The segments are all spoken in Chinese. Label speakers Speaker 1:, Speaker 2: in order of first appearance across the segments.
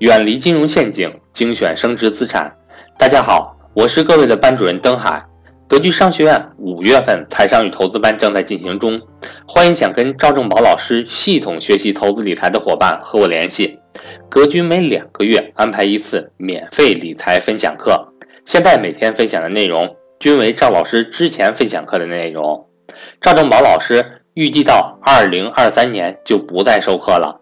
Speaker 1: 远离金融陷阱，精选升值资产。大家好，我是各位的班主任登海。格局商学院五月份财商与投资班正在进行中，欢迎想跟赵正宝老师系统学习投资理财的伙伴和我联系。格局每两个月安排一次免费理财分享课，现在每天分享的内容均为赵老师之前分享课的内容。赵正宝老师预计到二零二三年就不再授课了。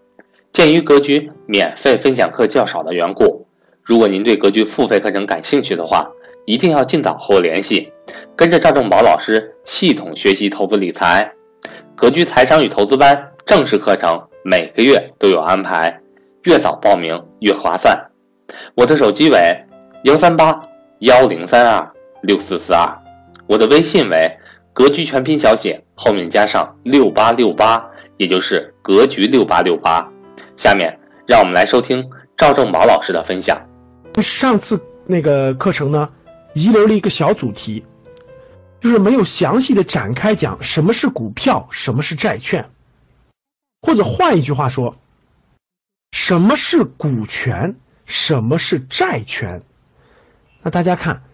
Speaker 1: 鉴于格局免费分享课较少的缘故，如果您对格局付费课程感兴趣的话，一定要尽早和我联系，跟着赵正宝老师系统学习投资理财。格局财商与投资班正式课程每个月都有安排，越早报名越划算。我的手机为幺三八幺零三二六四四二，我的微信为格局全拼小写后面加上六八六八，也就是格局六八六八。下面让我们来收听赵正宝老师的分享。
Speaker 2: 上次那个课程呢，遗留了一个小主题，就是没有详细的展开讲什么是股票，什么是债券，或者换一句话说，什么是股权，什么是债权。那大家看，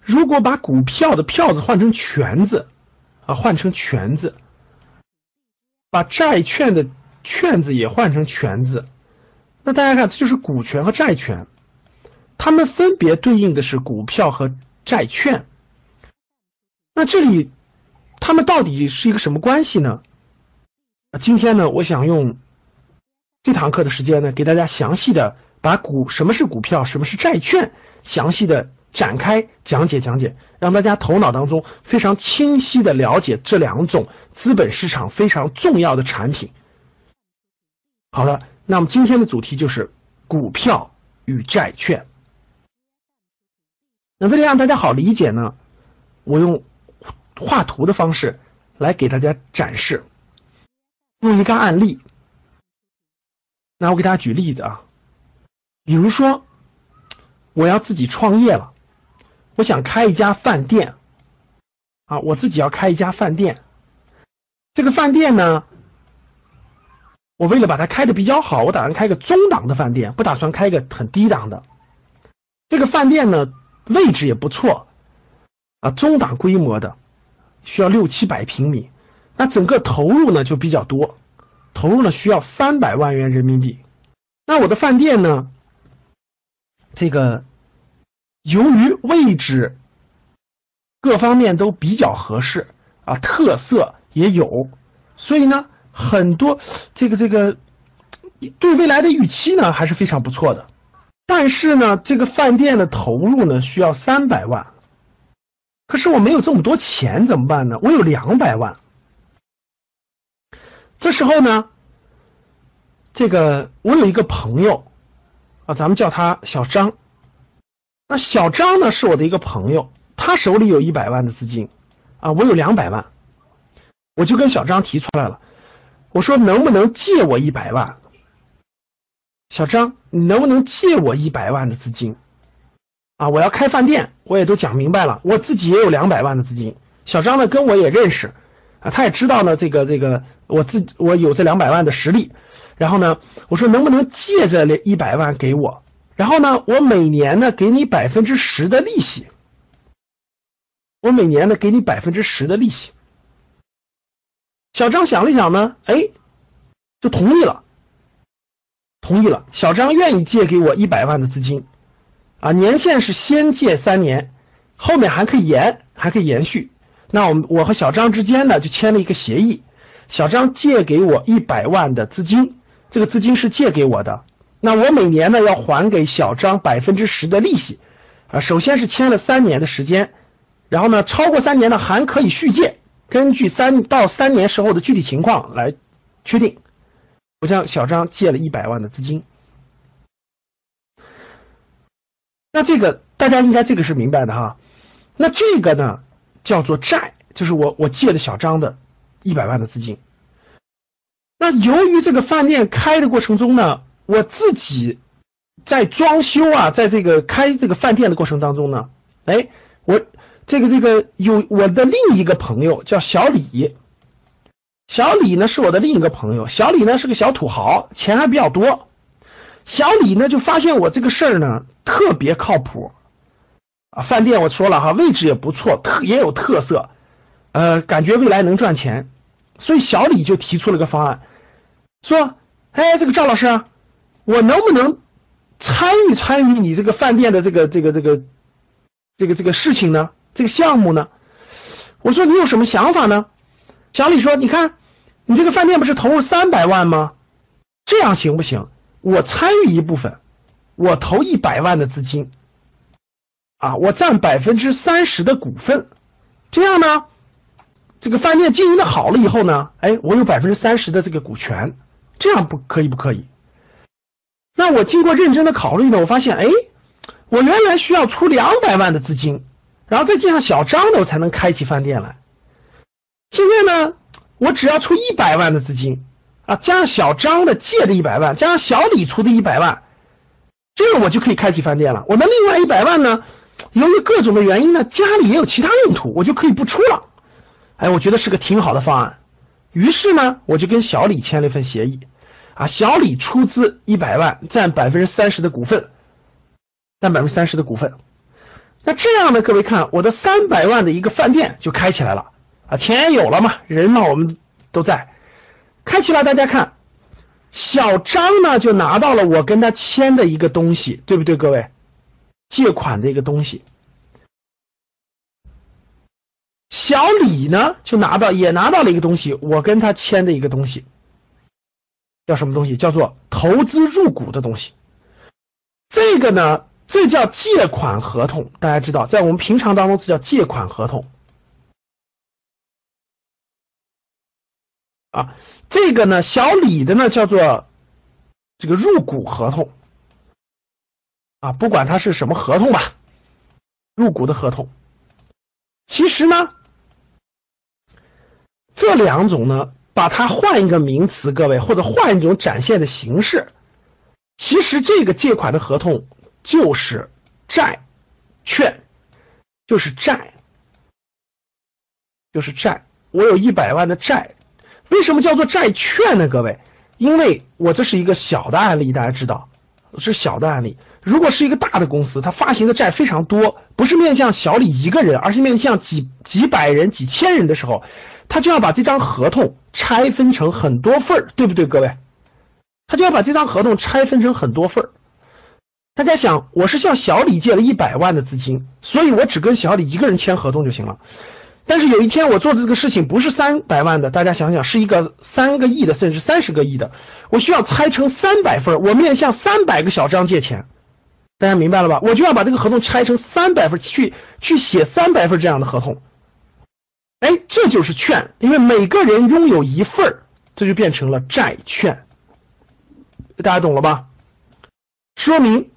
Speaker 2: 如果把股票的票子换成权字啊，换成权字，把债券的。券子也换成权字，那大家看，这就是股权和债权，它们分别对应的是股票和债券。那这里它们到底是一个什么关系呢？今天呢，我想用这堂课的时间呢，给大家详细的把股什么是股票，什么是债券，详细的展开讲解讲解，让大家头脑当中非常清晰的了解这两种资本市场非常重要的产品。好了，那么今天的主题就是股票与债券。那为了让大家好理解呢，我用画图的方式来给大家展示，用一个案例。那我给大家举例子啊，比如说我要自己创业了，我想开一家饭店啊，我自己要开一家饭店，这个饭店呢。我为了把它开的比较好，我打算开个中档的饭店，不打算开个很低档的。这个饭店呢，位置也不错啊，中档规模的，需要六七百平米。那整个投入呢就比较多，投入呢需要三百万元人民币。那我的饭店呢，这个由于位置各方面都比较合适啊，特色也有，所以呢。很多这个这个对未来的预期呢还是非常不错的，但是呢，这个饭店的投入呢需要三百万，可是我没有这么多钱怎么办呢？我有两百万，这时候呢，这个我有一个朋友啊，咱们叫他小张，那小张呢是我的一个朋友，他手里有一百万的资金啊，我有两百万，我就跟小张提出来了。我说能不能借我一百万？小张，你能不能借我一百万的资金？啊，我要开饭店，我也都讲明白了，我自己也有两百万的资金。小张呢，跟我也认识啊，他也知道呢，这个这个，我自我有这两百万的实力。然后呢，我说能不能借这一百万给我？然后呢，我每年呢给你百分之十的利息，我每年呢给你百分之十的利息。小张想了想呢，哎，就同意了，同意了。小张愿意借给我一百万的资金，啊，年限是先借三年，后面还可以延，还可以延续。那我们我和小张之间呢就签了一个协议，小张借给我一百万的资金，这个资金是借给我的，那我每年呢要还给小张百分之十的利息，啊，首先是签了三年的时间，然后呢超过三年呢还可以续借。根据三到三年时候的具体情况来确定，我向小张借了一百万的资金。那这个大家应该这个是明白的哈。那这个呢叫做债，就是我我借的小张的一百万的资金。那由于这个饭店开的过程中呢，我自己在装修啊，在这个开这个饭店的过程当中呢，哎，我。这个这个有我的另一个朋友叫小李，小李呢是我的另一个朋友，小李呢是个小土豪，钱还比较多。小李呢就发现我这个事儿呢特别靠谱啊，饭店我说了哈，位置也不错，特也有特色，呃，感觉未来能赚钱，所以小李就提出了个方案，说，哎，这个赵老师，我能不能参与参与你这个饭店的这个这个这个这个这个事情呢？这个项目呢？我说你有什么想法呢？小李说，你看你这个饭店不是投入三百万吗？这样行不行？我参与一部分，我投一百万的资金，啊，我占百分之三十的股份，这样呢，这个饭店经营的好了以后呢，哎，我有百分之三十的这个股权，这样不可以不可以？那我经过认真的考虑呢，我发现，哎，我原来需要出两百万的资金，然后再借上小张的，我才能开起饭店来。现在呢，我只要出一百万的资金。啊，加上小张的借的一百万，加上小李出的一百万，这个我就可以开起饭店了。我的另外一百万呢，由于各种的原因呢，家里也有其他用途，我就可以不出了。哎，我觉得是个挺好的方案。于是呢，我就跟小李签了一份协议，啊，小李出资一百万，占百分之三十的股份，占百分之三十的股份。那这样呢，各位看，我的三百万的一个饭店就开起来了啊，钱有了嘛，人嘛我们都在。开起来，大家看，小张呢就拿到了我跟他签的一个东西，对不对，各位？借款的一个东西。小李呢就拿到，也拿到了一个东西，我跟他签的一个东西，叫什么东西？叫做投资入股的东西。这个呢，这叫借款合同，大家知道，在我们平常当中，这叫借款合同。啊。这个呢，小李的呢叫做这个入股合同啊，不管它是什么合同吧，入股的合同。其实呢，这两种呢，把它换一个名词，各位或者换一种展现的形式，其实这个借款的合同就是债券，就是债，就是债。我有一百万的债。为什么叫做债券呢？各位，因为我这是一个小的案例，大家知道是小的案例。如果是一个大的公司，它发行的债非常多，不是面向小李一个人，而是面向几几百人、几千人的时候，他就要把这张合同拆分成很多份儿，对不对，各位？他就要把这张合同拆分成很多份儿。大家想，我是向小李借了一百万的资金，所以我只跟小李一个人签合同就行了。但是有一天我做的这个事情不是三百万的，大家想想是一个三个亿的，甚至三十个亿的，我需要拆成三百份，我面向三百个小张借钱，大家明白了吧？我就要把这个合同拆成三百份，去去写三百份这样的合同。哎，这就是券，因为每个人拥有一份，这就变成了债券。大家懂了吧？说明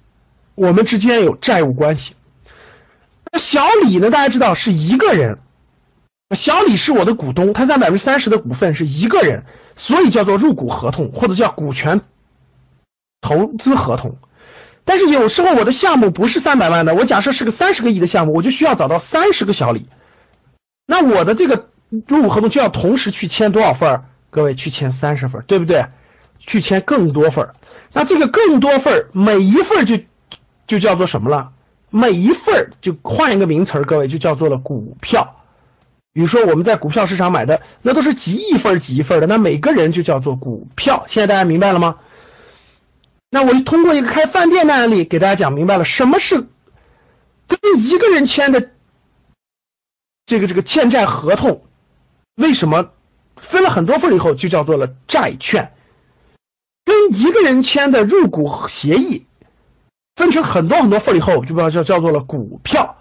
Speaker 2: 我们之间有债务关系。那小李呢？大家知道是一个人。小李是我的股东，他占百分之三十的股份是一个人，所以叫做入股合同或者叫股权投资合同。但是有时候我的项目不是三百万的，我假设是个三十个亿的项目，我就需要找到三十个小李。那我的这个入股合同就要同时去签多少份？各位去签三十份，对不对？去签更多份。那这个更多份，每一份就就叫做什么了？每一份就换一个名词，各位就叫做了股票。比如说我们在股票市场买的，那都是几亿份几亿份的，那每个人就叫做股票。现在大家明白了吗？那我就通过一个开饭店的案例给大家讲明白了，什么是跟一个人签的这个这个欠债合同，为什么分了很多份以后就叫做了债券？跟一个人签的入股协议分成很多很多份以后，就把它叫叫做了股票。